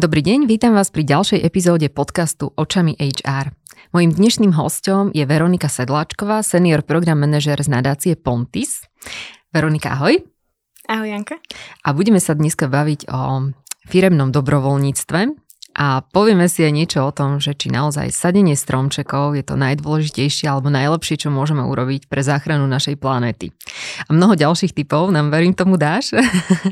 Dobrý deň, vítam vás pri ďalšej epizóde podcastu Očami HR. Mojím dnešným hostom je Veronika Sedláčková, senior program manažer z nadácie Pontis. Veronika, ahoj. Ahoj, Janka. A budeme sa dneska baviť o firemnom dobrovoľníctve a povieme si aj niečo o tom, že či naozaj sadenie stromčekov je to najdôležitejšie alebo najlepšie, čo môžeme urobiť pre záchranu našej planéty. A mnoho ďalších typov nám verím tomu dáš.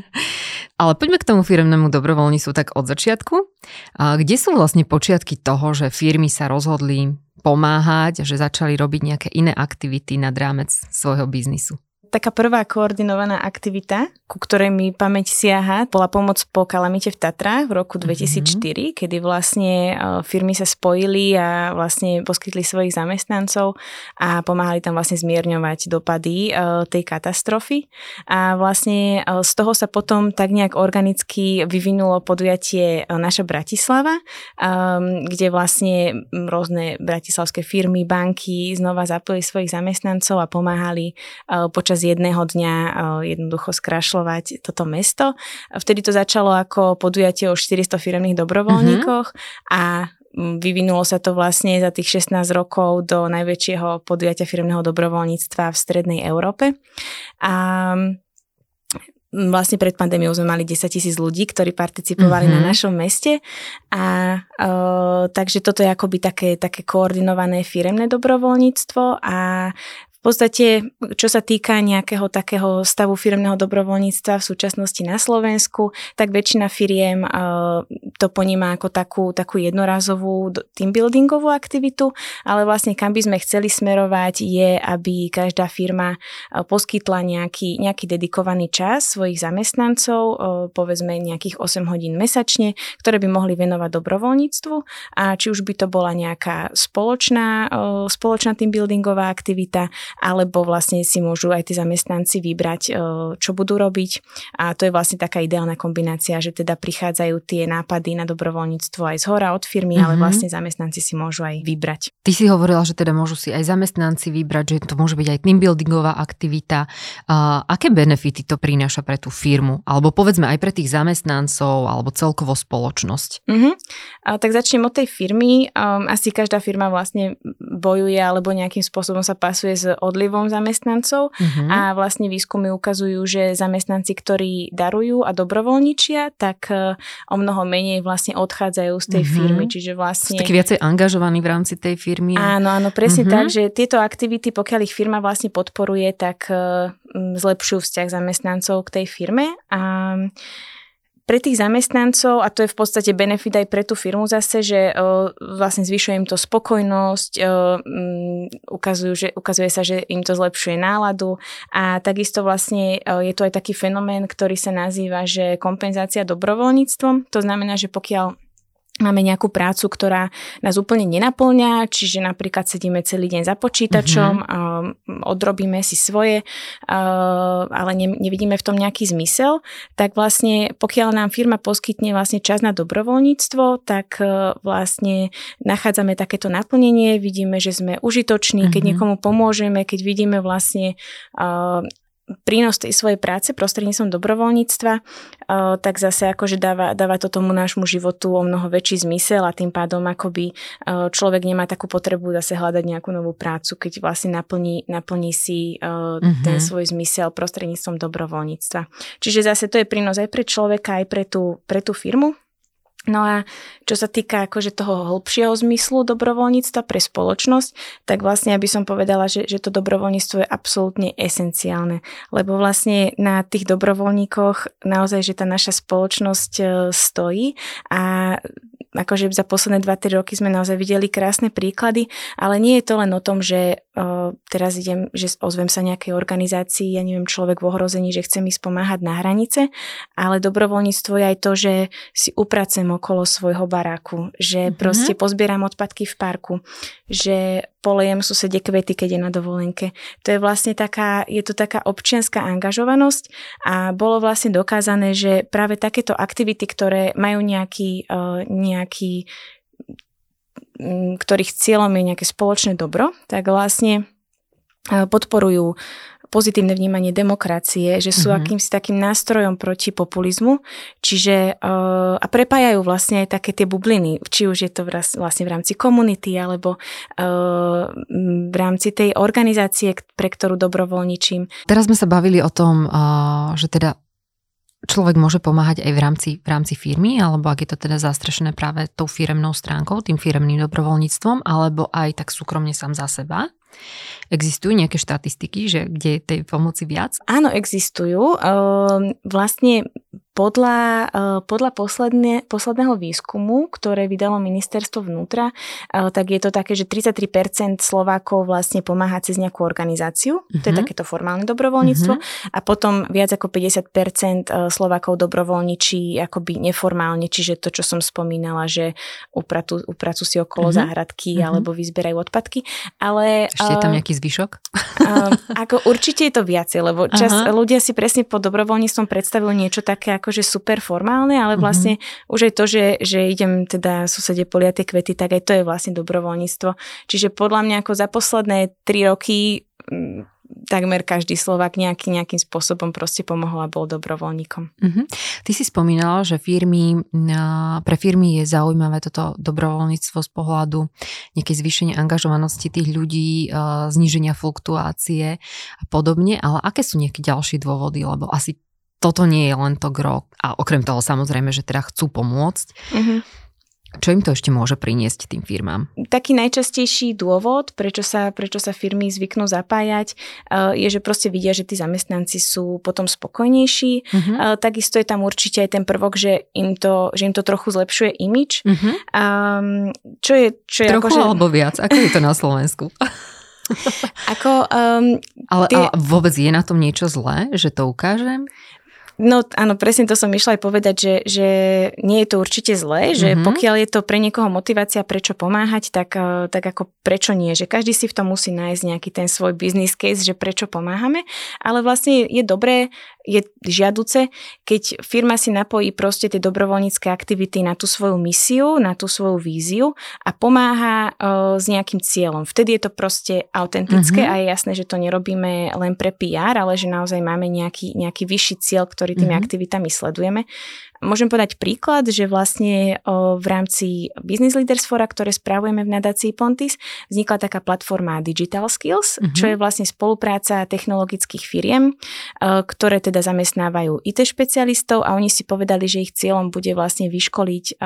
Ale poďme k tomu firmnému dobrovoľníctvu tak od začiatku. A kde sú vlastne počiatky toho, že firmy sa rozhodli pomáhať, že začali robiť nejaké iné aktivity nad rámec svojho biznisu? Taká prvá koordinovaná aktivita, ku ktorej mi pamäť siaha, bola pomoc po kalamite v Tatrách v roku 2004, mm-hmm. kedy vlastne e, firmy sa spojili a vlastne poskytli svojich zamestnancov a pomáhali tam vlastne zmierňovať dopady e, tej katastrofy. A vlastne e, z toho sa potom tak nejak organicky vyvinulo podujatie Naša Bratislava, kde vlastne rôzne bratislavské firmy, banky znova zapojili svojich zamestnancov a pomáhali počas počas jedného dňa jednoducho skrašľovať toto mesto. Vtedy to začalo ako podujatie o 400 firemných dobrovoľníkoch mm-hmm. a vyvinulo sa to vlastne za tých 16 rokov do najväčšieho podujatia firmného dobrovoľníctva v strednej Európe. A vlastne pred pandémiou sme mali 10 tisíc ľudí, ktorí participovali mm-hmm. na mhm. našom meste a uh, takže toto je akoby také, také koordinované firemné dobrovoľníctvo a v podstate, čo sa týka nejakého takého stavu firmného dobrovoľníctva v súčasnosti na Slovensku, tak väčšina firiem uh, to poníma ako takú, takú jednorazovú teambuildingovú aktivitu, ale vlastne kam by sme chceli smerovať je, aby každá firma uh, poskytla nejaký, nejaký dedikovaný čas svojich zamestnancov, uh, povedzme nejakých 8 hodín mesačne, ktoré by mohli venovať dobrovoľníctvu. A či už by to bola nejaká spoločná, spoločná teambuildingová aktivita, alebo vlastne si môžu aj tí zamestnanci vybrať, e, čo budú robiť a to je vlastne taká ideálna kombinácia, že teda prichádzajú tie nápady na dobrovoľníctvo aj z hora od firmy, mm-hmm. ale mhm. vlastne zamestnanci si môžu aj vybrať. Ty si hovorila, že teda môžu si aj zamestnanci vybrať, že to môže byť aj teambuildingová aktivita. Uh, aké benefity to prináša pre tú firmu? Alebo povedzme aj pre tých zamestnancov alebo celkovo spoločnosť? Mm-hmm. A, tak začnem od tej firmy. Um, asi každá firma vlastne bojuje alebo nejakým spôsobom sa pasuje s odlivom zamestnancov uh-huh. a vlastne výskumy ukazujú, že zamestnanci, ktorí darujú a dobrovoľničia, tak e, o mnoho menej vlastne odchádzajú z tej uh-huh. firmy, čiže vlastne... Sú takí viacej angažovaní v rámci tej firmy. Áno, áno, presne uh-huh. tak, že tieto aktivity, pokiaľ ich firma vlastne podporuje, tak uh, zlepšujú vzťah zamestnancov k tej firme a pre tých zamestnancov, a to je v podstate benefit aj pre tú firmu zase, že uh, vlastne zvyšuje im to spokojnosť, uh, ukazujú, že, ukazuje sa, že im to zlepšuje náladu a takisto vlastne uh, je to aj taký fenomén, ktorý sa nazýva, že kompenzácia dobrovoľníctvom. To znamená, že pokiaľ máme nejakú prácu, ktorá nás úplne nenaplňa, čiže napríklad sedíme celý deň za počítačom, mm-hmm. odrobíme si svoje, ale nevidíme v tom nejaký zmysel, tak vlastne pokiaľ nám firma poskytne vlastne čas na dobrovoľníctvo, tak e, vlastne nachádzame takéto naplnenie, vidíme, že sme užitoční, keď mm-hmm. niekomu pomôžeme, keď vidíme vlastne prínos tej svojej práce prostredníctvom dobrovoľníctva, eh, tak zase akože dáva, dáva to tomu nášmu životu o mnoho väčší zmysel a tým pádom akoby eh, človek nemá takú potrebu zase hľadať nejakú novú prácu, keď vlastne naplní, naplní si mm-hmm. ten svoj zmysel prostredníctvom dobrovoľníctva. Čiže zase to je prínos aj pre človeka, aj pre tú, pre tú firmu. No a čo sa týka akože toho hĺbšieho zmyslu dobrovoľníctva pre spoločnosť, tak vlastne aby som povedala, že, že to dobrovoľníctvo je absolútne esenciálne, lebo vlastne na tých dobrovoľníkoch naozaj, že tá naša spoločnosť e, stojí a akože za posledné 2-3 roky sme naozaj videli krásne príklady, ale nie je to len o tom, že uh, teraz idem, že ozvem sa nejakej organizácii, ja neviem, človek v ohrození, že chcem ísť pomáhať na hranice, ale dobrovoľníctvo je aj to, že si upracem okolo svojho baráku, že mm-hmm. proste pozbieram odpadky v parku, že polejem susede kvety, keď je na dovolenke. To je vlastne taká, je to taká občianská angažovanosť a bolo vlastne dokázané, že práve takéto aktivity, ktoré majú nejaký, uh, nejaký ktorých cieľom je nejaké spoločné dobro, tak vlastne podporujú pozitívne vnímanie demokracie, že sú mm-hmm. akýmsi takým nástrojom proti populizmu, čiže uh, a prepájajú vlastne aj také tie bubliny, či už je to vlastne v rámci komunity alebo uh, v rámci tej organizácie, pre ktorú dobrovoľničím. Teraz sme sa bavili o tom, uh, že teda človek môže pomáhať aj v rámci, v rámci firmy, alebo ak je to teda zastrešené práve tou firemnou stránkou, tým firemným dobrovoľníctvom, alebo aj tak súkromne sám za seba. Existujú nejaké štatistiky, že kde je tej pomoci viac? Áno, existujú. Ehm, vlastne podľa, eh, podľa posledne, posledného výskumu, ktoré vydalo ministerstvo vnútra, eh, tak je to také, že 33% Slovákov vlastne pomáha cez nejakú organizáciu, uh-huh. to je mhm. takéto formálne dobrovoľníctvo, uh-huh. a potom viac ako 50% eh, Slovákov dobrovoľničí akoby neformálne, čiže to, čo som spomínala, že upratu, upracu si okolo uh-huh. záhradky uh-huh. alebo vyzberajú odpadky. Ale, Ešte je tam nejaký zvyšok? Uh, ako určite je to viacej, lebo čas uh-huh. ľudia si presne pod dobrovoľníctvom predstavujú niečo také ako akože super formálne, ale mhm. vlastne mm-hmm. už aj to, že, že idem teda susede poliať tie kvety, tak aj to je vlastne dobrovoľníctvo. Čiže podľa mňa ako za posledné tri roky mm, takmer každý Slovak nejaký, nejakým spôsobom proste pomohol a bol dobrovoľníkom. Uh-huh. Ty si spomínala, že firmy, pre firmy je zaujímavé toto dobrovoľníctvo z pohľadu nejakej zvýšenia angažovanosti tých ľudí, zníženia fluktuácie a podobne, ale aké sú nejaké ďalšie dôvody, lebo asi toto nie je len to gro. A okrem toho samozrejme, že teda chcú pomôcť. Mm-hmm. Čo im to ešte môže priniesť tým firmám? Taký najčastejší dôvod, prečo sa, prečo sa firmy zvyknú zapájať, eh, je, že proste vidia, že tí zamestnanci sú potom spokojnejší. Uh-huh. Takisto je tam určite aj ten prvok, že im to, že im to trochu zlepšuje imič. Uh-huh. Um, čo je, čo je trochu ako, že... alebo viac? Ako je to na Slovensku? ako, um, ale, tie... ale vôbec je na tom niečo zlé, že to ukážem? No áno, presne to som išla aj povedať, že, že nie je to určite zlé, že mm-hmm. pokiaľ je to pre niekoho motivácia, prečo pomáhať, tak, eh, tak ako prečo nie, že každý si v tom musí nájsť nejaký ten svoj business case, že prečo pomáhame, ale vlastne je dobré je žiaduce, keď firma si napojí proste tie dobrovoľnícke aktivity na tú svoju misiu, na tú svoju víziu a pomáha uh, s nejakým cieľom. Vtedy je to proste autentické mm-hmm. a je jasné, že to nerobíme len pre PR, ale že naozaj máme nejaký, nejaký vyšší cieľ, ktorý tými mm-hmm. aktivitami sledujeme. Môžem podať príklad, že vlastne v rámci Business Leaders Fora, ktoré spravujeme v nadácii Pontis, vznikla taká platforma Digital Skills, mm-hmm. čo je vlastne spolupráca technologických firiem, ktoré teda zamestnávajú IT špecialistov a oni si povedali, že ich cieľom bude vlastne vyškoliť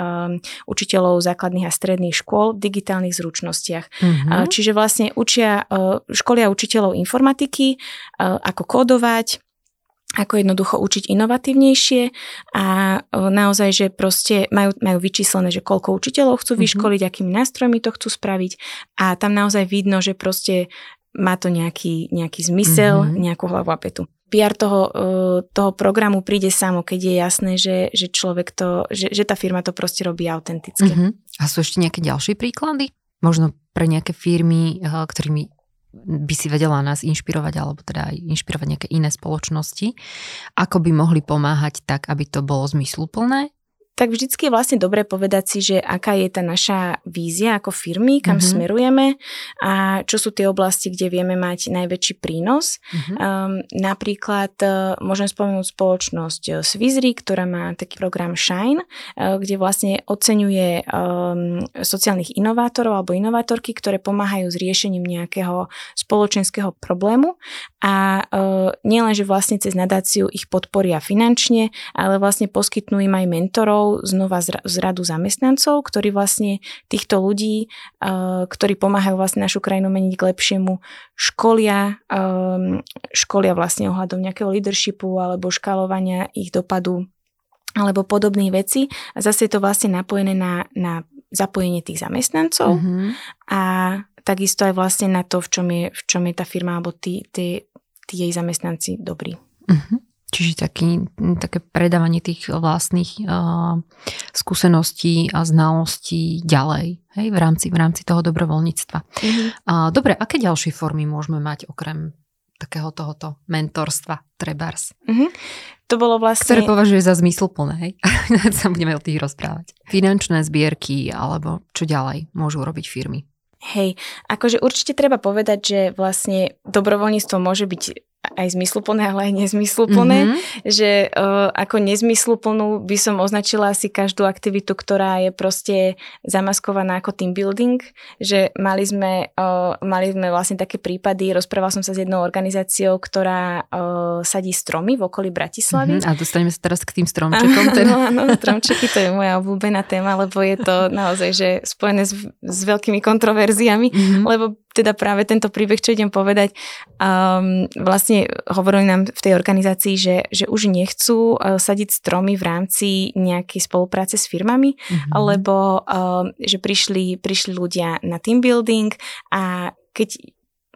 učiteľov základných a stredných škôl v digitálnych zručnostiach. Mm-hmm. Čiže vlastne učia, školia učiteľov informatiky, ako kódovať, ako jednoducho učiť inovatívnejšie a naozaj, že proste majú, majú vyčíslené, že koľko učiteľov chcú mhm. vyškoliť, mm-hmm. akými nástrojmi to chcú spraviť a tam naozaj vidno, že proste má to nejaký, nejaký zmysel, mm-hmm. nejakú hlavu a petu. PR toho, e, toho programu príde samo, keď je jasné, že, že človek to, že, že tá firma to proste robí autenticky. Mm-hmm. A sú ešte nejaké ďalšie príklady? Možno pre nejaké firmy, e, ktorými by si vedela nás inšpirovať, alebo teda aj inšpirovať nejaké iné spoločnosti, ako by mohli pomáhať tak, aby to bolo zmysluplné tak vždycky je vlastne dobré povedať si, že aká je tá naša vízia ako firmy, kam mm-hmm. smerujeme a čo sú tie oblasti, kde vieme mať najväčší prínos. Mm-hmm. Um, napríklad uh, môžem spomenúť spoločnosť e, Swizry, ktorá má taký program Shine, uh, kde vlastne oceňuje um, sociálnych inovátorov alebo inovátorky, ktoré pomáhajú s riešením nejakého spoločenského problému a uh, nielen, že vlastne cez nadáciu ich podporia finančne, ale vlastne poskytnú im aj mentorov, mentorov znova z radu zamestnancov, ktorí vlastne týchto ľudí, eh, ktorí pomáhajú vlastne našu krajinu meniť k lepšiemu, školia, ehm, školia vlastne ohľadom nejakého leadershipu alebo škálovania ich dopadu alebo podobných vecí. A zase je to vlastne napojené na, na zapojenie tých zamestnancov mm-hmm. a takisto aj vlastne na to, v čom je, v čom je tá firma alebo tí, tí, tí jej zamestnanci dobrí. Mm-hmm. Čiže taký, také predávanie tých vlastných uh, skúseností a znalostí ďalej hej, v, rámci, v rámci toho dobrovoľníctva. Mm-hmm. Uh, dobre, aké ďalšie formy môžeme mať okrem takého tohoto mentorstva trebárs? Mm-hmm. To bolo vlastne... Ktoré považuje za zmysluplné, hej? sa budeme o tých rozprávať. Finančné zbierky alebo čo ďalej môžu robiť firmy? Hej, akože určite treba povedať, že vlastne dobrovoľníctvo môže byť aj zmysluplné, ale aj nezmysluplné. Mm-hmm. Že uh, ako nezmysluplnú by som označila asi každú aktivitu, ktorá je proste zamaskovaná ako team building. Že mali sme, uh, mali sme vlastne také prípady, rozprával som sa s jednou organizáciou, ktorá uh, sadí stromy v okolí Bratislavy. Mm-hmm. A dostaneme sa teraz k tým stromčekom. Teda. Áno, áno, stromčeky to je moja obľúbená téma, lebo je to naozaj že spojené s, s veľkými kontroverziami, mm-hmm. lebo teda práve tento príbeh, čo idem povedať, um, vlastne hovorili nám v tej organizácii, že, že už nechcú uh, sadiť stromy v rámci nejakej spolupráce s firmami, mm-hmm. lebo um, že prišli, prišli ľudia na team building a keď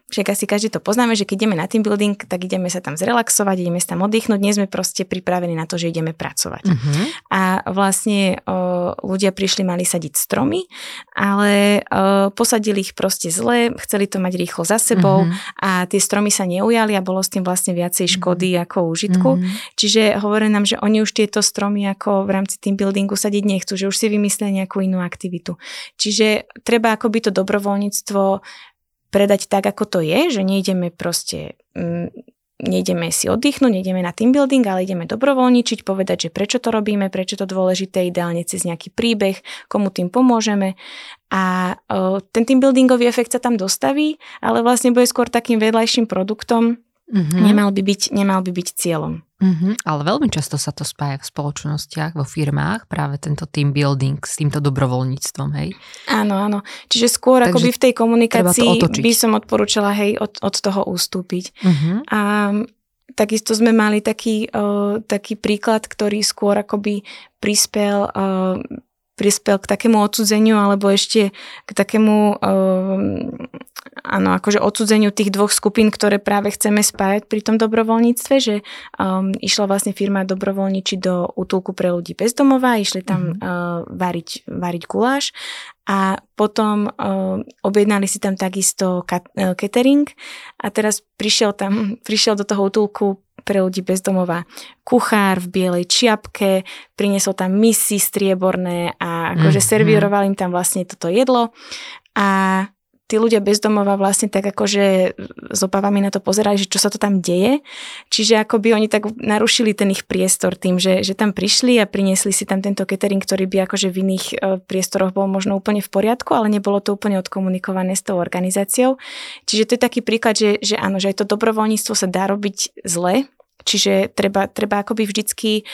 však asi každý to poznáme, že keď ideme na team building, tak ideme sa tam zrelaxovať, ideme sa tam oddychnúť, nie sme proste pripravení na to, že ideme pracovať. Uh-huh. A vlastne o, ľudia prišli, mali sadiť stromy, ale o, posadili ich proste zle, chceli to mať rýchlo za sebou uh-huh. a tie stromy sa neujali a bolo s tým vlastne viacej škody uh-huh. ako užitku. Uh-huh. Čiže hovorí nám, že oni už tieto stromy ako v rámci team buildingu sadiť nechcú, že už si vymyslia nejakú inú aktivitu. Čiže treba akoby to dobrovoľníctvo predať tak, ako to je, že nejdeme proste, mm, nejdeme si oddychnúť, nejdeme na team building, ale ideme dobrovoľničiť, povedať, že prečo to robíme, prečo to dôležité, ideálne cez nejaký príbeh, komu tým pomôžeme. A o, ten team buildingový efekt sa tam dostaví, ale vlastne bude skôr takým vedľajším produktom, Mm-hmm. Nemal, by byť, nemal by byť cieľom. Mm-hmm, ale veľmi často sa to spája v spoločnostiach, vo firmách, práve tento team building s týmto dobrovoľníctvom, hej? Áno, áno. Čiže skôr Takže akoby v tej komunikácii by som odporúčala, hej, od, od toho ustúpiť. Mm-hmm. A takisto sme mali taký, uh, taký príklad, ktorý skôr akoby prispel uh, prispel k takému odsudzeniu alebo ešte k takému uh, áno, akože odsudzeniu tých dvoch skupín, ktoré práve chceme spájať pri tom dobrovoľníctve, že um, išla vlastne firma dobrovoľničiť do útulku pre ľudí bezdomová, išli tam mm-hmm. uh, variť, variť guláš a potom uh, objednali si tam takisto kat- uh, catering a teraz prišiel tam, prišiel do toho útulku pre ľudí bezdomová. Kuchár v bielej čiapke, priniesol tam misy strieborné a akože mm, servíroval im tam vlastne toto jedlo a tí ľudia bezdomova vlastne tak akože s obavami na to pozerali, že čo sa to tam deje. Čiže akoby oni tak narušili ten ich priestor tým, že, že tam prišli a priniesli si tam tento catering, ktorý by akože v iných e, priestoroch bol možno úplne v poriadku, ale nebolo to úplne odkomunikované s tou organizáciou. Čiže to je taký príklad, že, že áno, že aj to dobrovoľníctvo sa dá robiť zle, Čiže treba, treba akoby vždycky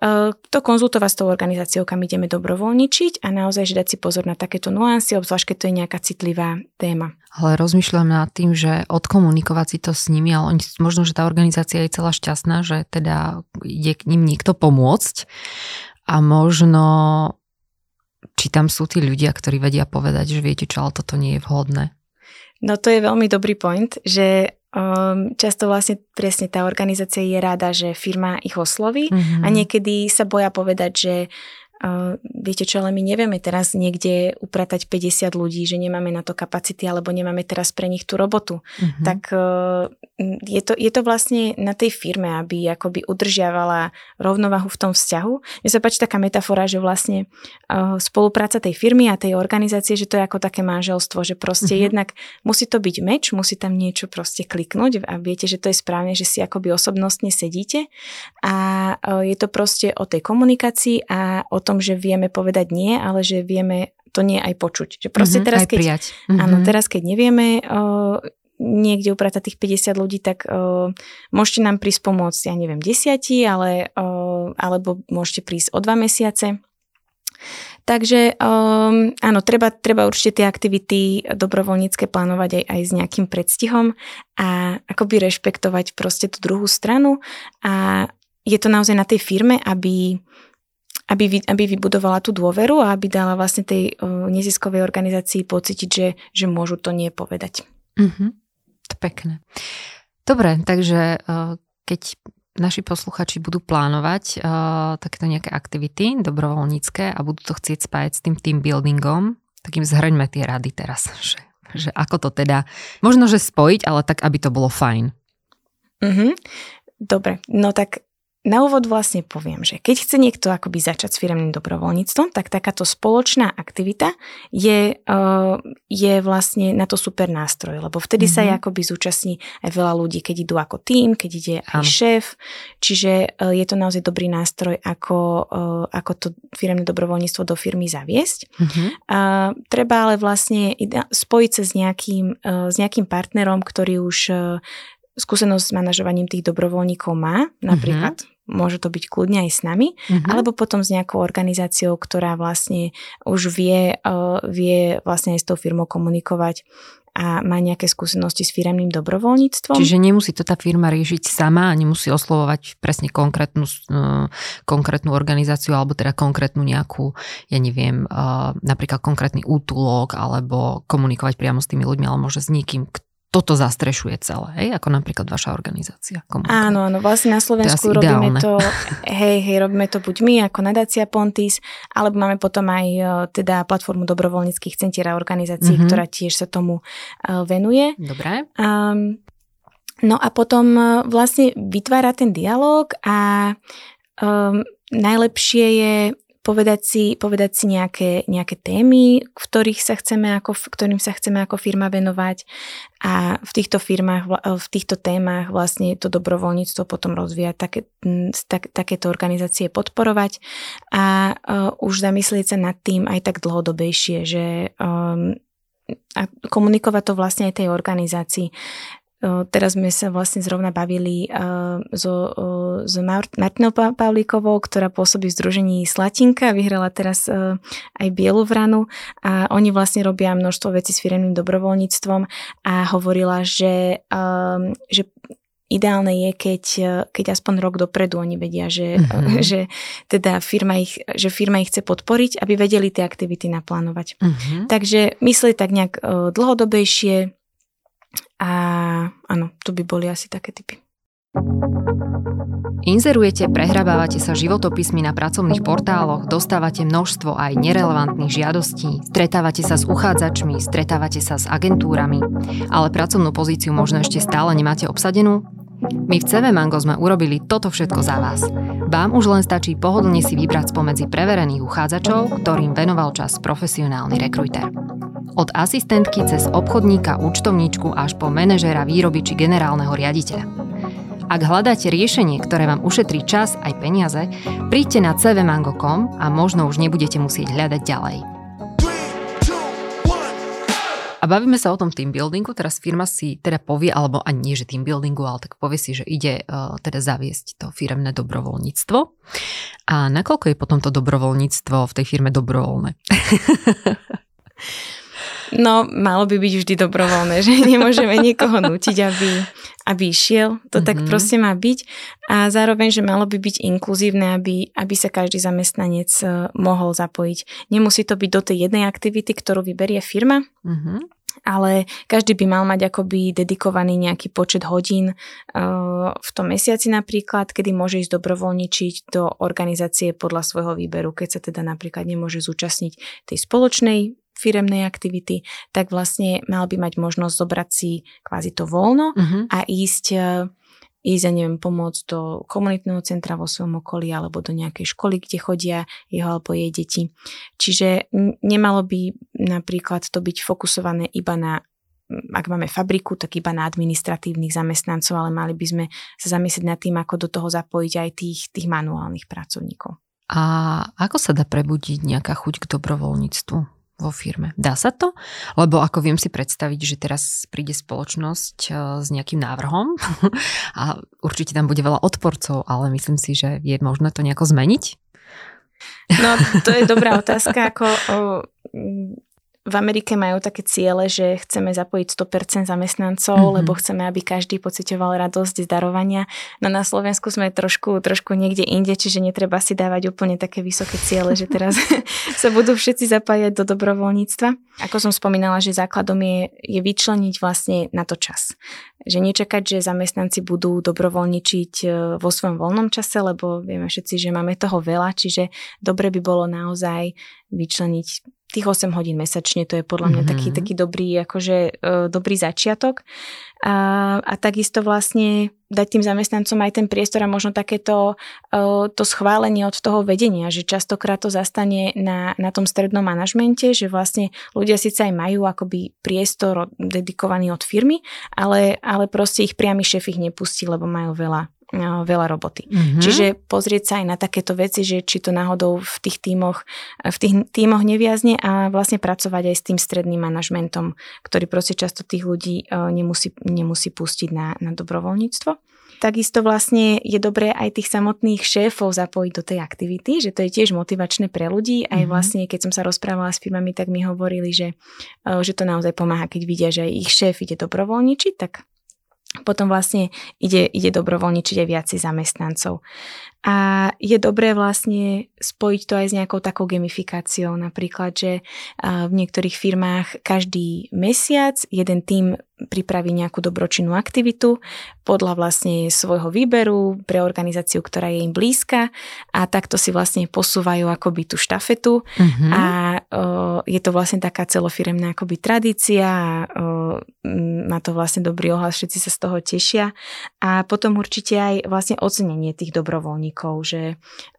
uh, to konzultovať s tou organizáciou, kam ideme dobrovoľničiť a naozaj že dať si pozor na takéto nuancy, obzvlášť keď to je nejaká citlivá téma. Ale rozmýšľam nad tým, že odkomunikovať si to s nimi, ale oni, možno, že tá organizácia je celá šťastná, že teda ide k ním niekto pomôcť a možno či tam sú tí ľudia, ktorí vedia povedať, že viete čo, ale toto nie je vhodné. No to je veľmi dobrý point, že Um, často vlastne presne tá organizácia je rada, že firma ich osloví mm-hmm. a niekedy sa boja povedať, že Uh, viete čo, ale my nevieme teraz niekde upratať 50 ľudí, že nemáme na to kapacity alebo nemáme teraz pre nich tú robotu. Uh-huh. Tak uh, je, to, je to vlastne na tej firme, aby akoby udržiavala rovnovahu v tom vzťahu. Mne sa páči taká metafora, že vlastne uh, spolupráca tej firmy a tej organizácie, že to je ako také manželstvo, že proste uh-huh. jednak musí to byť meč, musí tam niečo proste kliknúť a viete, že to je správne, že si akoby osobnostne sedíte a uh, je to proste o tej komunikácii a o tom, že vieme povedať nie, ale že vieme to nie aj počuť. Že proste mm-hmm, teraz, keď, prijať. Mm-hmm. Áno, teraz keď nevieme uh, niekde upratať tých 50 ľudí, tak uh, môžete nám prísť pomôcť, ja neviem, desiatí, ale, uh, alebo môžete prísť o dva mesiace. Takže um, áno, treba, treba určite tie aktivity dobrovoľnícke plánovať aj, aj s nejakým predstihom a akoby rešpektovať proste tú druhú stranu a je to naozaj na tej firme, aby aby, aby vybudovala tú dôveru a aby dala vlastne tej uh, neziskovej organizácii pocítiť, že, že môžu to nie povedať. Mm-hmm. To pekné. Dobre, takže uh, keď naši posluchači budú plánovať uh, takéto nejaké aktivity dobrovoľnícke a budú to chcieť spájať s tým team buildingom, tak im zhrňme tie rady teraz, že, že ako to teda, možno, že spojiť, ale tak, aby to bolo fajn. Mm-hmm. Dobre, no tak na úvod vlastne poviem, že keď chce niekto akoby začať s firemným dobrovoľníctvom, tak takáto spoločná aktivita je, uh, je vlastne na to super nástroj, lebo vtedy mm-hmm. sa aj akoby zúčastní aj veľa ľudí, keď idú ako tým, keď ide aj ano. šéf, čiže uh, je to naozaj dobrý nástroj, ako, uh, ako to firemné dobrovoľníctvo do firmy zaviesť. Mm-hmm. Uh, treba ale vlastne spojiť sa s nejakým, s nejakým partnerom, ktorý už skúsenosť s manažovaním tých dobrovoľníkov má, napríklad mm-hmm. môže to byť kľudne aj s nami, mm-hmm. alebo potom s nejakou organizáciou, ktorá vlastne už vie, uh, vie vlastne aj s tou firmou komunikovať a má nejaké skúsenosti s firemným dobrovoľníctvom. Čiže nemusí to tá firma riešiť sama a nemusí oslovovať presne konkrétnu, uh, konkrétnu organizáciu alebo teda konkrétnu nejakú, ja neviem, uh, napríklad konkrétny útulok alebo komunikovať priamo s tými ľuďmi, ale môže s niekým, toto zastrešuje celé, hej? ako napríklad vaša organizácia. Komunka. Áno, áno, vlastne na Slovensku to robíme to, hej, hej, robíme to buď my ako nadácia Pontis, alebo máme potom aj e, teda platformu dobrovoľníckých centier a organizácií, mm-hmm. ktorá tiež sa tomu uh, venuje. Dobre. Um, no a potom uh, vlastne vytvára ten dialog a um, najlepšie je povedať si, povedať si nejaké, nejaké témy, ktorých sa chceme ako, ktorým sa chceme ako firma venovať a v týchto firmách, v týchto témach vlastne to dobrovoľníctvo potom rozvíjať, také, tak, takéto organizácie podporovať a uh, už zamyslieť sa nad tým aj tak dlhodobejšie, že um, a komunikovať to vlastne aj tej organizácii. Teraz sme sa vlastne zrovna bavili so, so Martinou Pavlíkovou, ktorá pôsobí v združení Slatinka, vyhrala teraz aj Bielu vranu a oni vlastne robia množstvo vecí s firemným dobrovoľníctvom a hovorila, že, že ideálne je, keď, keď aspoň rok dopredu oni vedia, že, uh-huh. že teda firma ich, že firma ich chce podporiť, aby vedeli tie aktivity naplánovať. Uh-huh. Takže myslí tak nejak dlhodobejšie, a áno, to by boli asi také typy. Inzerujete, prehrabávate sa životopismi na pracovných portáloch, dostávate množstvo aj nerelevantných žiadostí, stretávate sa s uchádzačmi, stretávate sa s agentúrami, ale pracovnú pozíciu možno ešte stále nemáte obsadenú? My v CV Mango sme urobili toto všetko za vás. Vám už len stačí pohodlne si vybrať spomedzi preverených uchádzačov, ktorým venoval čas profesionálny rekruter. Od asistentky cez obchodníka, účtovníčku až po manažéra výroby či generálneho riaditeľa. Ak hľadáte riešenie, ktoré vám ušetrí čas aj peniaze, príďte na cvmango.com a možno už nebudete musieť hľadať ďalej. A bavíme sa o tom team buildingu, teraz firma si teda povie, alebo ani nie, že team buildingu, ale tak povie si, že ide uh, teda zaviesť to firemné dobrovoľníctvo. A nakoľko je potom to dobrovoľníctvo v tej firme dobrovoľné? No, malo by byť vždy dobrovoľné, že nemôžeme niekoho nutiť, aby, aby išiel. To mm-hmm. tak mhm. proste má byť. A zároveň, že malo by byť inkluzívne, aby, aby sa každý zamestnanec e, mohol zapojiť. Nemusí to byť do tej jednej aktivity, ktorú vyberie firma, mm-hmm ale každý by mal mať akoby dedikovaný nejaký počet hodín uh, v tom mesiaci napríklad, kedy môže ísť dobrovoľničiť do organizácie podľa svojho výberu, keď sa teda napríklad nemôže zúčastniť tej spoločnej firemnej aktivity, tak vlastne mal by mať možnosť zobrať si kvázi to voľno uh-huh. a ísť e, ísť, ja neviem, pomôcť do komunitného centra vo svojom okolí alebo do nejakej školy, kde chodia jeho alebo jej deti. Čiže nemalo by napríklad to byť fokusované iba na ak máme fabriku, tak iba na administratívnych zamestnancov, ale mali by sme sa zamyslieť nad tým, ako do toho zapojiť aj tých, tých manuálnych pracovníkov. A ako sa dá prebudiť nejaká chuť k dobrovoľníctvu? Vo firme. Dá sa to? Lebo ako viem si predstaviť, že teraz príde spoločnosť e, s nejakým návrhom a určite tam bude veľa odporcov, ale myslím si, že je možné to nejako zmeniť? No, to je dobrá otázka. Ako, o, v Amerike majú také ciele, že chceme zapojiť 100% zamestnancov, mm-hmm. lebo chceme, aby každý pocitoval radosť z darovania. No na Slovensku sme trošku, trošku niekde inde, čiže netreba si dávať úplne také vysoké ciele, že teraz sa budú všetci zapájať do dobrovoľníctva. Ako som spomínala, že základom je, je vyčleniť vlastne na to čas. Že nečakať, že zamestnanci budú dobrovoľničiť e, vo svojom voľnom čase, lebo vieme všetci, že máme toho veľa, čiže dobre by bolo naozaj vyčleniť tých 8 hodín mesačne, to je podľa mňa mm-hmm. taký, mhm. taký dobrý, akože, uh, dobrý začiatok. A, a takisto vlastne dať tým zamestnancom aj ten priestor a možno takéto uh, to schválenie od toho vedenia, že častokrát to zastane na, na tom strednom manažmente, že vlastne ľudia síce aj majú akoby priestor dedikovaný od firmy, ale, ale proste ich priamy šéf ich nepustí, lebo majú veľa veľa roboty. Mm-hmm. Čiže pozrieť sa aj na takéto veci, že či to náhodou v tých tímoch, v tých tímoch neviazne a vlastne pracovať aj s tým stredným manažmentom, ktorý proste často tých ľudí nemusí, nemusí pustiť na, na dobrovoľníctvo. Takisto vlastne je dobré aj tých samotných šéfov zapojiť do tej aktivity, že to je tiež motivačné pre ľudí. Aj mm-hmm. vlastne, keď som sa rozprávala s firmami, tak mi hovorili, že, že to naozaj pomáha, keď vidia, že ich šéf ide dobrovoľničiť, tak potom vlastne ide, ide dobrovoľničiť aj viacej zamestnancov. A je dobré vlastne spojiť to aj s nejakou takou gamifikáciou. Napríklad, že v niektorých firmách každý mesiac jeden tým pripraví nejakú dobročinnú aktivitu podľa vlastne svojho výberu pre organizáciu, ktorá je im blízka a takto si vlastne posúvajú akoby tú štafetu mm-hmm. a o, je to vlastne taká celofiremná akoby tradícia a o, má to vlastne dobrý ohlas, všetci sa z toho tešia a potom určite aj vlastne ocenenie tých dobrovoľníkov pracovníkov, že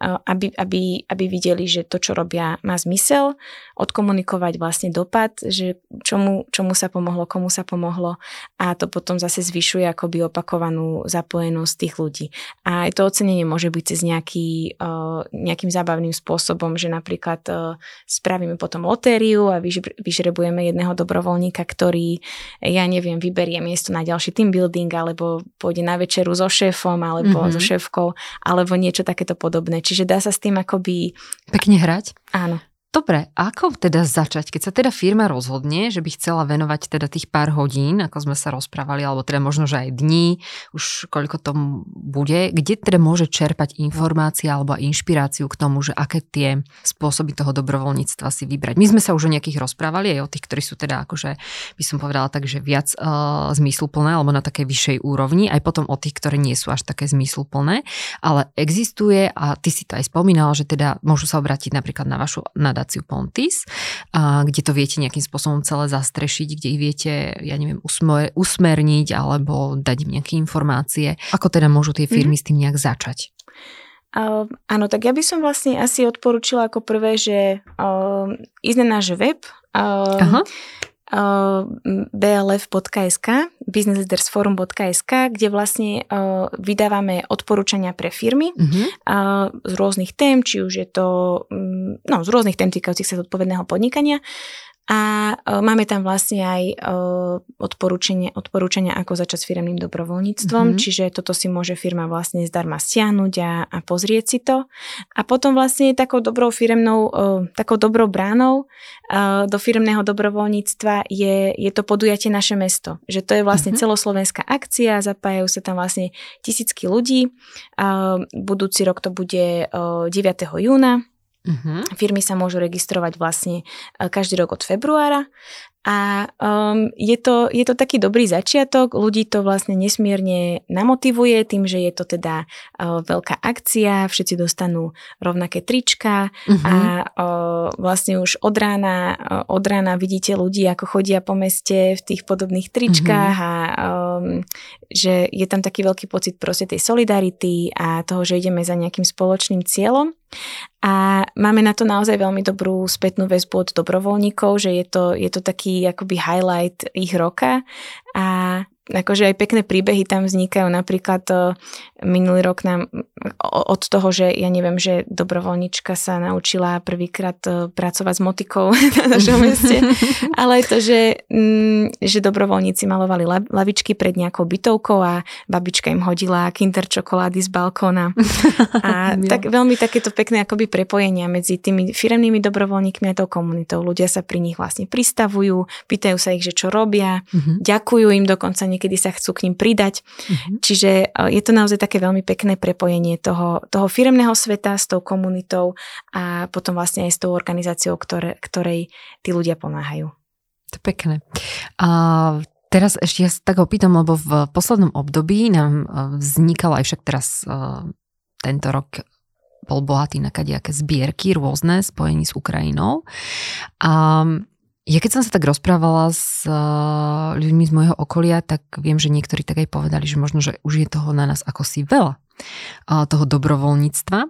aby, aby, aby videli, že to, čo robia, má zmysel, odkomunikovať vlastne dopad, že čomu, čomu sa pomohlo, komu sa pomohlo a to potom zase zvyšuje akoby opakovanú zapojenosť tých ľudí. A aj to ocenenie môže byť cez nejaký, nejakým zábavným spôsobom, že napríklad spravíme potom lotériu a vyžrebujeme jedného dobrovoľníka, ktorý, ja neviem, vyberie miesto na ďalší team building, alebo pôjde na večeru so šéfom, alebo mm-hmm. so šéfkou, alebo niečo takéto podobné. Čiže dá sa s tým akoby... Pekne hrať? Áno. Dobre, ako teda začať? Keď sa teda firma rozhodne, že by chcela venovať teda tých pár hodín, ako sme sa rozprávali, alebo teda možno, že aj dní, už koľko tomu bude, kde teda môže čerpať informácie alebo inšpiráciu k tomu, že aké tie spôsoby toho dobrovoľníctva si vybrať. My sme sa už o nejakých rozprávali, aj o tých, ktorí sú teda akože, by som povedala tak, že viac uh, zmysluplné alebo na takej vyššej úrovni, aj potom o tých, ktoré nie sú až také zmysluplné, ale existuje a ty si to aj spomínal, že teda môžu sa obrátiť napríklad na vašu na nadáciu Pontis, a kde to viete nejakým spôsobom celé zastrešiť, kde ich viete, ja neviem, usmer, usmerniť alebo dať im nejaké informácie. Ako teda môžu tie firmy mm-hmm. s tým nejak začať? Uh, áno, tak ja by som vlastne asi odporúčila ako prvé, že uh, ísť na náš web. Uh, Aha blf.sk, businessleadersforum.sk, kde vlastne vydávame odporúčania pre firmy uh-huh. z rôznych tém, či už je to no, z rôznych tém týkajúcich sa zodpovedného podnikania a e, máme tam vlastne aj e, odporúčania, odporúčania, ako začať s firmným dobrovoľníctvom, mm-hmm. čiže toto si môže firma vlastne zdarma stiahnuť a, a pozrieť si to. A potom vlastne takou dobrou firmnou, e, takou dobrou bránou do firmného dobrovoľníctva je, je to podujatie naše mesto. Že to je vlastne mm-hmm. celoslovenská akcia, zapájajú sa tam vlastne tisícky ľudí. Budúci rok to bude 9. júna Uh-huh. Firmy sa môžu registrovať vlastne e, každý rok od februára a um, je, to, je to taký dobrý začiatok, ľudí to vlastne nesmierne namotivuje tým, že je to teda uh, veľká akcia, všetci dostanú rovnaké trička uh-huh. a uh, vlastne už od rána, uh, od rána vidíte ľudí, ako chodia po meste v tých podobných tričkách uh-huh. a um, že je tam taký veľký pocit proste tej solidarity a toho, že ideme za nejakým spoločným cieľom. A máme na to naozaj veľmi dobrú spätnú väzbu od dobrovoľníkov, že je to, je to taký akoby highlight ich roka a akože aj pekné príbehy tam vznikajú. Napríklad to minulý rok nám od toho, že ja neviem, že dobrovoľnička sa naučila prvýkrát e, pracovať s motikou na našom meste, ale aj to, že, mm, že dobrovoľníci malovali lavičky pred nejakou bytovkou a babička im hodila kinder čokolády z balkóna. A tak veľmi takéto pekné akoby prepojenia medzi tými firemnými dobrovoľníkmi a tou komunitou. Ľudia sa pri nich vlastne pristavujú, pýtajú sa ich, že čo robia, uh-huh. ďakujú im dokonca niekedy sa chcú k ním pridať. Uh-huh. Čiže e, je to naozaj také veľmi pekné prepojenie toho, toho firemného sveta s tou komunitou a potom vlastne aj s tou organizáciou, ktoré, ktorej tí ľudia pomáhajú. To je pekné. A teraz ešte ja sa tak opýtam, lebo v poslednom období nám e, vznikala aj však teraz e, tento rok bol bohatý na kadejaké zbierky rôzne spojení s Ukrajinou. A ja keď som sa tak rozprávala s uh, ľuďmi z môjho okolia, tak viem, že niektorí tak aj povedali, že možno, že už je toho na nás ako si veľa uh, toho dobrovoľníctva,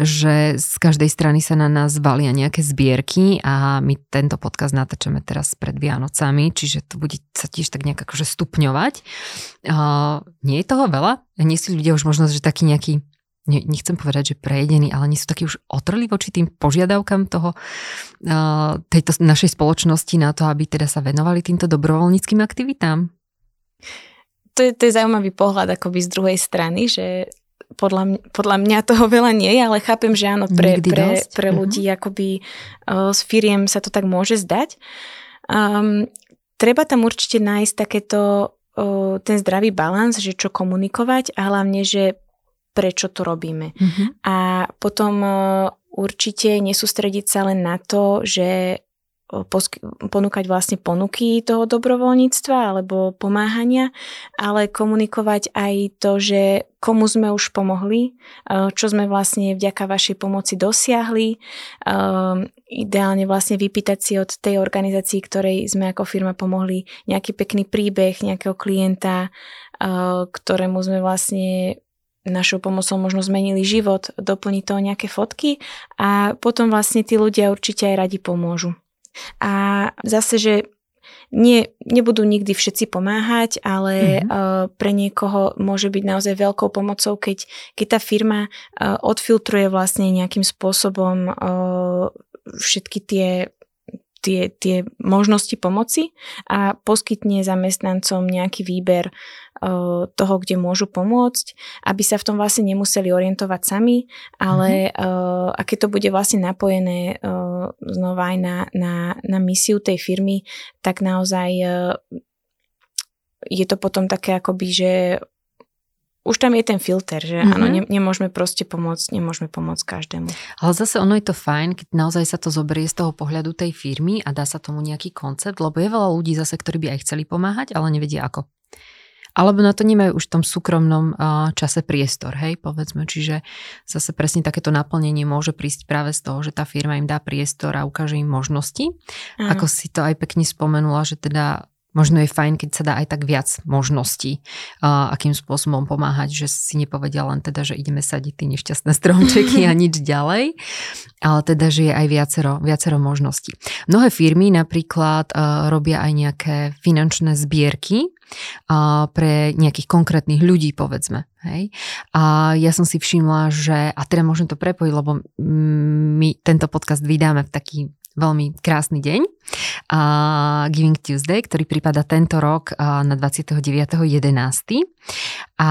že z každej strany sa na nás valia nejaké zbierky a my tento podcast natáčame teraz pred Vianocami, čiže to bude sa tiež tak nejak akože stupňovať. Uh, nie je toho veľa? Nie si ľudia už možno, že taký nejaký ne, nechcem povedať, že prejedení, ale nie sú takí už otrli voči tým požiadavkám toho, tejto našej spoločnosti na to, aby teda sa venovali týmto dobrovoľníckým aktivitám? To je, to je zaujímavý pohľad akoby z druhej strany, že podľa, mňa, podľa mňa toho veľa nie je, ale chápem, že áno, pre, pre, pre mhm. ľudí uh-huh. akoby uh, s firiem sa to tak môže zdať. Um, treba tam určite nájsť takéto uh, ten zdravý balans, že čo komunikovať a hlavne, že prečo to robíme. Mm-hmm. A potom e, určite nesústrediť sa len na to, že ponúkať vlastne ponuky toho dobrovoľníctva alebo pomáhania, ale komunikovať aj to, že komu sme už pomohli, e, čo sme vlastne vďaka vašej pomoci dosiahli. E, ideálne vlastne vypýtať si od tej organizácii, ktorej sme ako firma pomohli, nejaký pekný príbeh nejakého klienta, ktorému sme vlastne našou pomocou možno zmenili život, doplniť to nejaké fotky a potom vlastne tí ľudia určite aj radi pomôžu. A zase, že nie, nebudú nikdy všetci pomáhať, ale mm-hmm. uh, pre niekoho môže byť naozaj veľkou pomocou, keď, keď tá firma uh, odfiltruje vlastne nejakým spôsobom uh, všetky tie tie, tie možnosti pomoci a poskytne zamestnancom nejaký výber uh, toho, kde môžu pomôcť, aby sa v tom vlastne nemuseli orientovať sami, ale mm-hmm. uh, a keď to bude vlastne napojené uh, znova aj na, na, na misiu tej firmy, tak naozaj je to potom také akoby, že už tam je ten filter, že mm-hmm. áno, ne, nemôžeme proste pomôcť, nemôžeme pomôcť každému. Ale zase ono je to fajn, keď naozaj sa to zoberie z toho pohľadu tej firmy a dá sa tomu nejaký koncept, lebo je veľa ľudí zase, ktorí by aj chceli pomáhať, ale nevedia ako. Alebo na to nemajú už v tom súkromnom uh, čase priestor, hej, povedzme. Čiže zase presne takéto naplnenie môže prísť práve z toho, že tá firma im dá priestor a ukáže im možnosti. Aha. Ako si to aj pekne spomenula, že teda možno je fajn, keď sa dá aj tak viac možností, uh, akým spôsobom pomáhať, že si nepovedia len teda, že ideme sadiť tie nešťastné stromčeky a nič ďalej, ale teda, že je aj viacero, viacero možností. Mnohé firmy napríklad uh, robia aj nejaké finančné zbierky, pre nejakých konkrétnych ľudí, povedzme. Hej? A ja som si všimla, že, a teda môžem to prepojiť, lebo my tento podcast vydáme v taký veľmi krásny deň, a Giving Tuesday, ktorý prípada tento rok na 29.11. A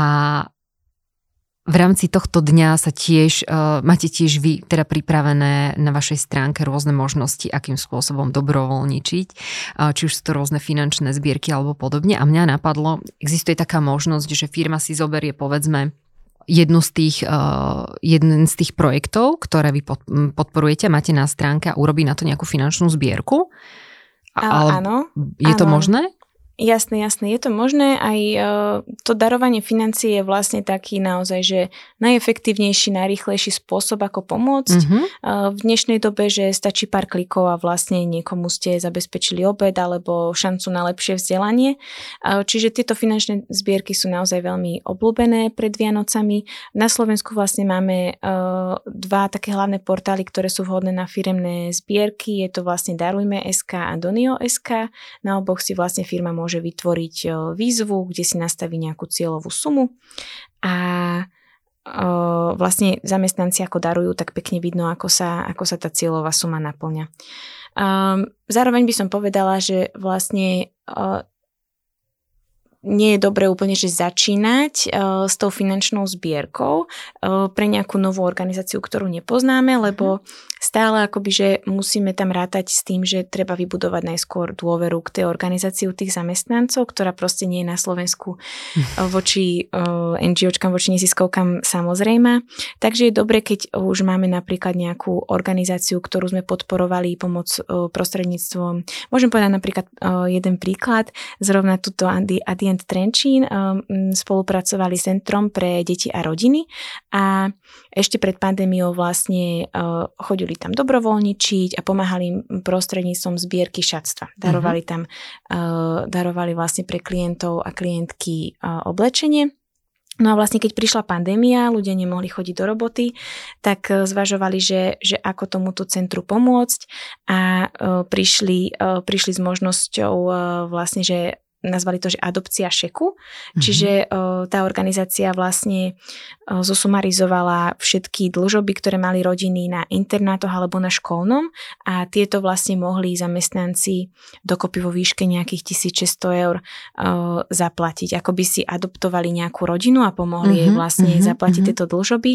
v rámci tohto dňa sa tiež, uh, máte tiež vy teda pripravené na vašej stránke rôzne možnosti, akým spôsobom dobrovoľničiť, uh, či už sú to rôzne finančné zbierky alebo podobne. A mňa napadlo, existuje taká možnosť, že firma si zoberie povedzme jednu z tých, uh, jeden z tých projektov, ktoré vy podporujete, máte na stránke a urobí na to nejakú finančnú zbierku. Ale áno. Je áno. to možné? Jasné, jasné, je to možné. Aj uh, to darovanie financií je vlastne taký naozaj, že najefektívnejší, najrychlejší spôsob, ako pomôcť. Mm-hmm. V dnešnej dobe, že stačí pár klikov a vlastne niekomu ste zabezpečili obed alebo šancu na lepšie vzdelanie. Uh, čiže tieto finančné zbierky sú naozaj veľmi obľúbené pred Vianocami. Na Slovensku vlastne máme dva také hlavné portály, ktoré sú vhodné na firemné zbierky. Je to vlastne Darujme.sk a Donio.sk. Na oboch si vlastne firma môže môže vytvoriť e, výzvu, kde si nastaví nejakú cieľovú sumu a e, vlastne zamestnanci ako darujú, tak pekne vidno, ako sa, ako sa tá cieľová suma naplňa. Zároveň by som povedala, že vlastne e, nie je dobré úplne, že začínať uh, s tou finančnou zbierkou uh, pre nejakú novú organizáciu, ktorú nepoznáme, lebo stále akoby, že musíme tam rátať s tým, že treba vybudovať najskôr dôveru k tej organizácii tých zamestnancov, ktorá proste nie je na Slovensku uh, voči NGOčkam, voči neziskovkám samozrejme. Takže je dobre, keď už máme napríklad nejakú organizáciu, ktorú sme podporovali pomoc prostredníctvom. Môžem povedať napríklad jeden príklad, zrovna túto Adi, Adi Movement Trenčín spolupracovali s Centrom pre deti a rodiny a ešte pred pandémiou vlastne chodili tam dobrovoľničiť a pomáhali im prostredníctvom zbierky šatstva. Darovali mhm. tam, darovali vlastne pre klientov a klientky oblečenie. No a vlastne keď prišla pandémia, ľudia nemohli chodiť do roboty, tak zvažovali, že, že ako tomuto centru pomôcť a uh, prišli, uh, prišli s možnosťou uh, vlastne, že nazvali to, že adopcia šeku. Mm-hmm. Čiže uh, tá organizácia vlastne uh, zosumarizovala všetky dlžoby, ktoré mali rodiny na internátoch alebo na školnom a tieto vlastne mohli zamestnanci dokopy vo výške nejakých 1600 eur uh, zaplatiť. Ako by si adoptovali nejakú rodinu a pomohli mm-hmm. jej vlastne mm-hmm. zaplatiť mm-hmm. tieto dlžoby.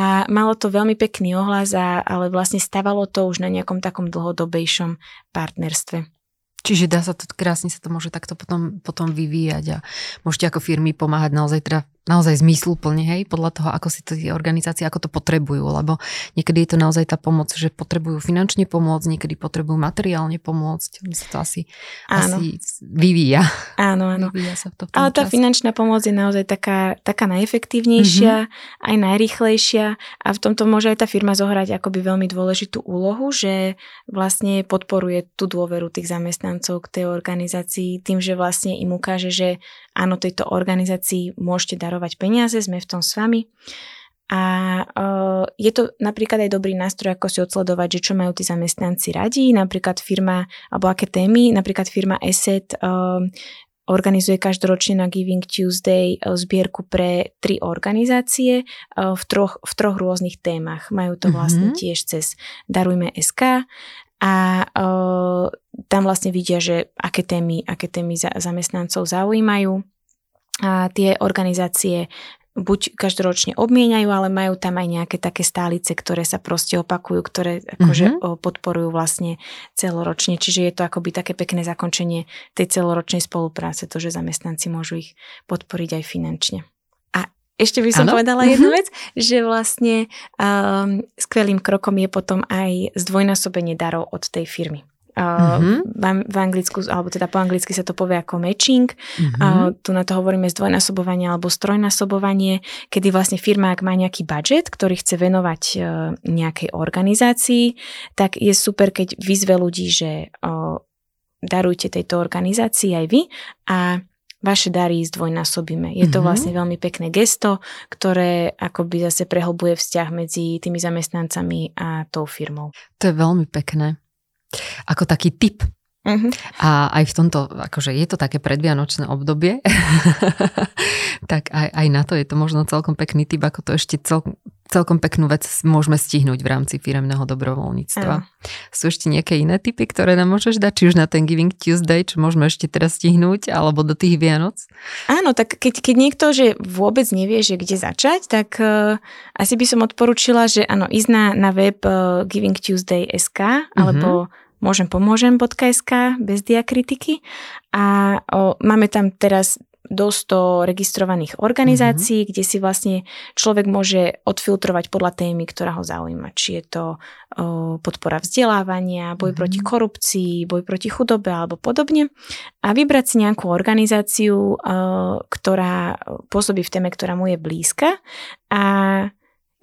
A malo to veľmi pekný ohlas, a, ale vlastne stavalo to už na nejakom takom dlhodobejšom partnerstve. Čiže dá sa to, krásne sa to môže takto potom, potom vyvíjať a môžete ako firmy pomáhať naozaj teda naozaj zmysluplne, hej, podľa toho, ako si tie organizácie, ako to potrebujú, lebo niekedy je to naozaj tá pomoc, že potrebujú finančne pomôcť, niekedy potrebujú materiálne pomôcť, sa to asi, asi vyvíja. Áno, áno. Vyvíja sa to v tom Ale tá čas. finančná pomoc je naozaj taká, taká najefektívnejšia, mm-hmm. aj najrychlejšia a v tomto môže aj tá firma zohrať akoby veľmi dôležitú úlohu, že vlastne podporuje tú dôveru tých zamestnancov k tej organizácii tým, že vlastne im ukáže, že áno, tejto organizácii môžete darovať peniaze, sme v tom s vami. A uh, je to napríklad aj dobrý nástroj, ako si odsledovať, že čo majú tí zamestnanci radi, napríklad firma, alebo aké témy, napríklad firma ESET uh, organizuje každoročne na Giving Tuesday zbierku pre tri organizácie v troch, v troch rôznych témach. Majú to vlastne mm-hmm. tiež cez Darujme SK a uh, tam vlastne vidia, že aké témy, aké témy za, zamestnancov zaujímajú a tie organizácie buď každoročne obmieniajú, ale majú tam aj nejaké také stálice, ktoré sa proste opakujú, ktoré akože mm-hmm. podporujú vlastne celoročne. Čiže je to akoby také pekné zakončenie tej celoročnej spolupráce, to, že zamestnanci môžu ich podporiť aj finančne. Ešte by som ano? povedala jednu mm-hmm. vec, že vlastne um, skvelým krokom je potom aj zdvojnásobenie darov od tej firmy. Uh, mm-hmm. v Anglicku, alebo teda po anglicky sa to povie ako matching. Mm-hmm. Uh, tu na to hovoríme zdvojnásobovanie alebo strojnásobovanie, kedy vlastne firma, ak má nejaký budget, ktorý chce venovať uh, nejakej organizácii, tak je super, keď vyzve ľudí, že uh, darujte tejto organizácii aj vy a vaše dary zdvojnásobíme. Je to mm-hmm. vlastne veľmi pekné gesto, ktoré akoby zase prehlbuje vzťah medzi tými zamestnancami a tou firmou. To je veľmi pekné ako taký typ. Uh-huh. A aj v tomto, akože je to také predvianočné obdobie, tak aj, aj na to je to možno celkom pekný typ, ako to ešte cel, celkom peknú vec môžeme stihnúť v rámci firemného dobrovoľníctva. Uh-huh. Sú ešte nejaké iné typy, ktoré nám môžeš dať, či už na ten Giving Tuesday, čo môžeme ešte teraz stihnúť, alebo do tých Vianoc? Áno, tak keď, keď niekto, že vôbec nevie, že kde začať, tak uh, asi by som odporúčila, že áno, ísť na, na web uh, Giving Tuesday SK, alebo uh-huh môžem pomôžem.sk bez diakritiky a o, máme tam teraz dosť registrovaných organizácií, mm-hmm. kde si vlastne človek môže odfiltrovať podľa témy, ktorá ho zaujíma. Či je to o, podpora vzdelávania, boj mm-hmm. proti korupcii, boj proti chudobe alebo podobne. A vybrať si nejakú organizáciu, o, ktorá pôsobí v téme, ktorá mu je blízka a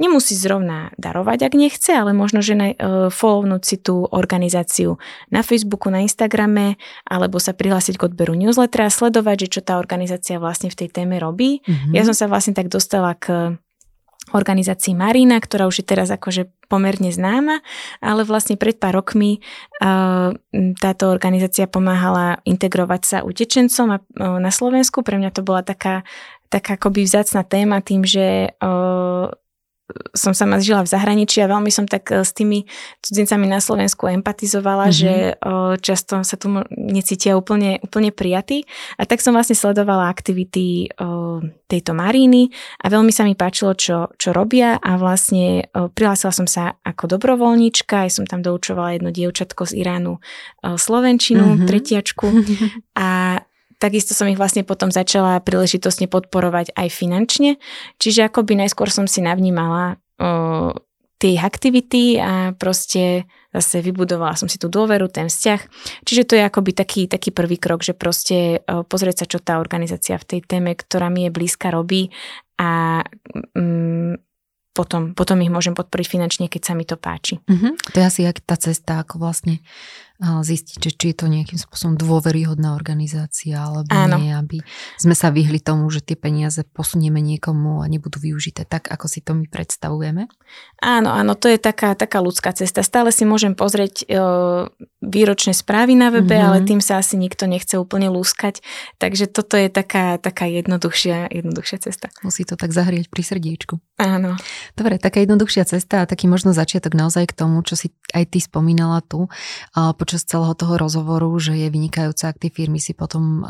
Nemusí zrovna darovať, ak nechce, ale možno, že na, uh, follownúť si tú organizáciu na Facebooku, na Instagrame, alebo sa prihlásiť k odberu newslettera a sledovať, že čo tá organizácia vlastne v tej téme robí. Mm-hmm. Ja som sa vlastne tak dostala k organizácii Marina, ktorá už je teraz akože pomerne známa, ale vlastne pred pár rokmi uh, táto organizácia pomáhala integrovať sa utečencom a, uh, na Slovensku. Pre mňa to bola taká, taká akoby vzácna téma tým, že uh, som sama žila v zahraničí a veľmi som tak e, s tými cudzincami na Slovensku empatizovala, mm-hmm. že o, často sa tu necítia úplne, úplne prijatí. A tak som vlastne sledovala aktivity o, tejto Maríny a veľmi sa mi páčilo, čo, čo robia a vlastne o, prihlásila som sa ako dobrovoľníčka, aj som tam doučovala jedno dievčatko z Iránu o, slovenčinu, mm-hmm. tretiačku a Takisto som ich vlastne potom začala príležitosne podporovať aj finančne, čiže akoby najskôr som si navnímala tie aktivity a proste zase vybudovala som si tú dôveru, ten vzťah. Čiže to je akoby taký, taký prvý krok, že proste pozrieť sa, čo tá organizácia v tej téme, ktorá mi je blízka, robí a mm, potom, potom ich môžem podporiť finančne, keď sa mi to páči. Uh-huh. To je asi tá cesta, ako vlastne zistiť, že či je to nejakým spôsobom dôveryhodná organizácia alebo Áno. nie, aby sme sa vyhli tomu, že tie peniaze posunieme niekomu a nebudú využité tak, ako si to my predstavujeme. Áno, áno, to je taká, taká ľudská cesta. Stále si môžem pozrieť e, výročné správy na webe, mm-hmm. ale tým sa asi nikto nechce úplne lúskať, takže toto je taká, taká jednoduchšia, jednoduchšia cesta. Musí to tak zahrieť pri srdiečku. Áno. Dobre, taká jednoduchšia cesta a taký možno začiatok naozaj k tomu, čo si aj ty spomínala tu počas celého toho rozhovoru, že je vynikajúce, ak tie firmy si potom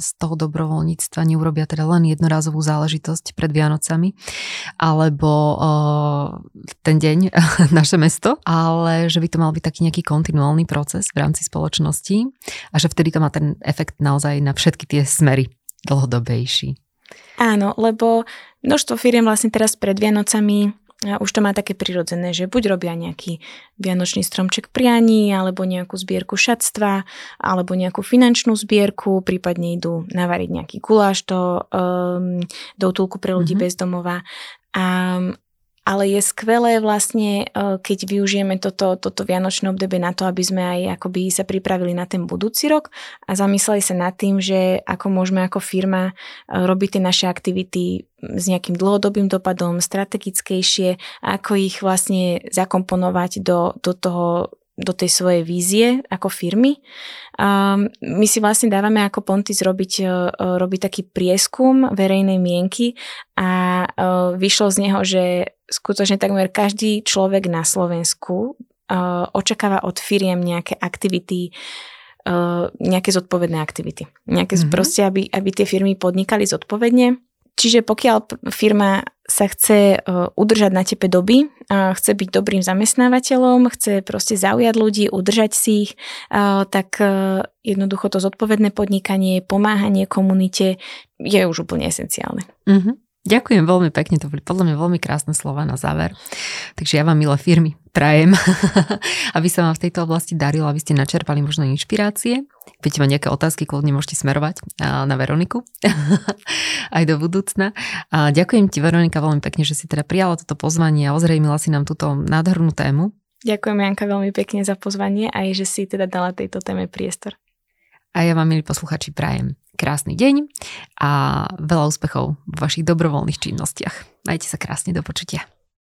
z toho dobrovoľníctva neurobia teda len jednorazovú záležitosť pred Vianocami, alebo ten deň naše mesto, ale že by to mal byť taký nejaký kontinuálny proces v rámci spoločnosti a že vtedy to má ten efekt naozaj na všetky tie smery dlhodobejší. Áno, lebo množstvo firiem vlastne teraz pred Vianocami a už to má také prirodzené, že buď robia nejaký vianočný stromček prianí, alebo nejakú zbierku šatstva, alebo nejakú finančnú zbierku, prípadne idú navariť nejaký guláš do, um, do útulku pre ľudí mm-hmm. bez domova. A, ale je skvelé vlastne, e, keď využijeme toto, toto vianočné obdobie na to, aby sme aj akoby sa pripravili na ten budúci rok a zamysleli sa nad tým, že ako môžeme ako firma e, robiť tie naše aktivity s nejakým dlhodobým dopadom, strategickejšie, ako ich vlastne zakomponovať do, do toho do tej svojej vízie ako firmy. Um, my si vlastne dávame ako Pontis robiť, uh, robiť taký prieskum verejnej mienky a uh, vyšlo z neho, že skutočne takmer každý človek na Slovensku uh, očakáva od firiem nejaké aktivity, uh, nejaké zodpovedné aktivity. Nejaké mm-hmm. proste, aby, aby tie firmy podnikali zodpovedne Čiže pokiaľ firma sa chce e, udržať na tepe doby, chce byť dobrým zamestnávateľom, chce proste zaujať ľudí, udržať si ich, tak e, jednoducho to zodpovedné podnikanie, pomáhanie komunite je už úplne esenciálne. Mm-hmm. Ďakujem veľmi pekne, to boli podľa mňa veľmi krásne slova na záver. Takže ja vám, milé firmy, prajem, aby sa vám v tejto oblasti darilo, aby ste načerpali možno inšpirácie. Keď máte nejaké otázky, kľudne môžete smerovať na Veroniku aj do budúcna. A ďakujem ti, Veronika, veľmi pekne, že si teda prijala toto pozvanie a ozrejmila si nám túto nádhernú tému. Ďakujem, Janka, veľmi pekne za pozvanie a aj, že si teda dala tejto téme priestor. A ja vám, milí posluchači, prajem krásny deň a veľa úspechov v vašich dobrovoľných činnostiach. Majte sa krásne, do počutia.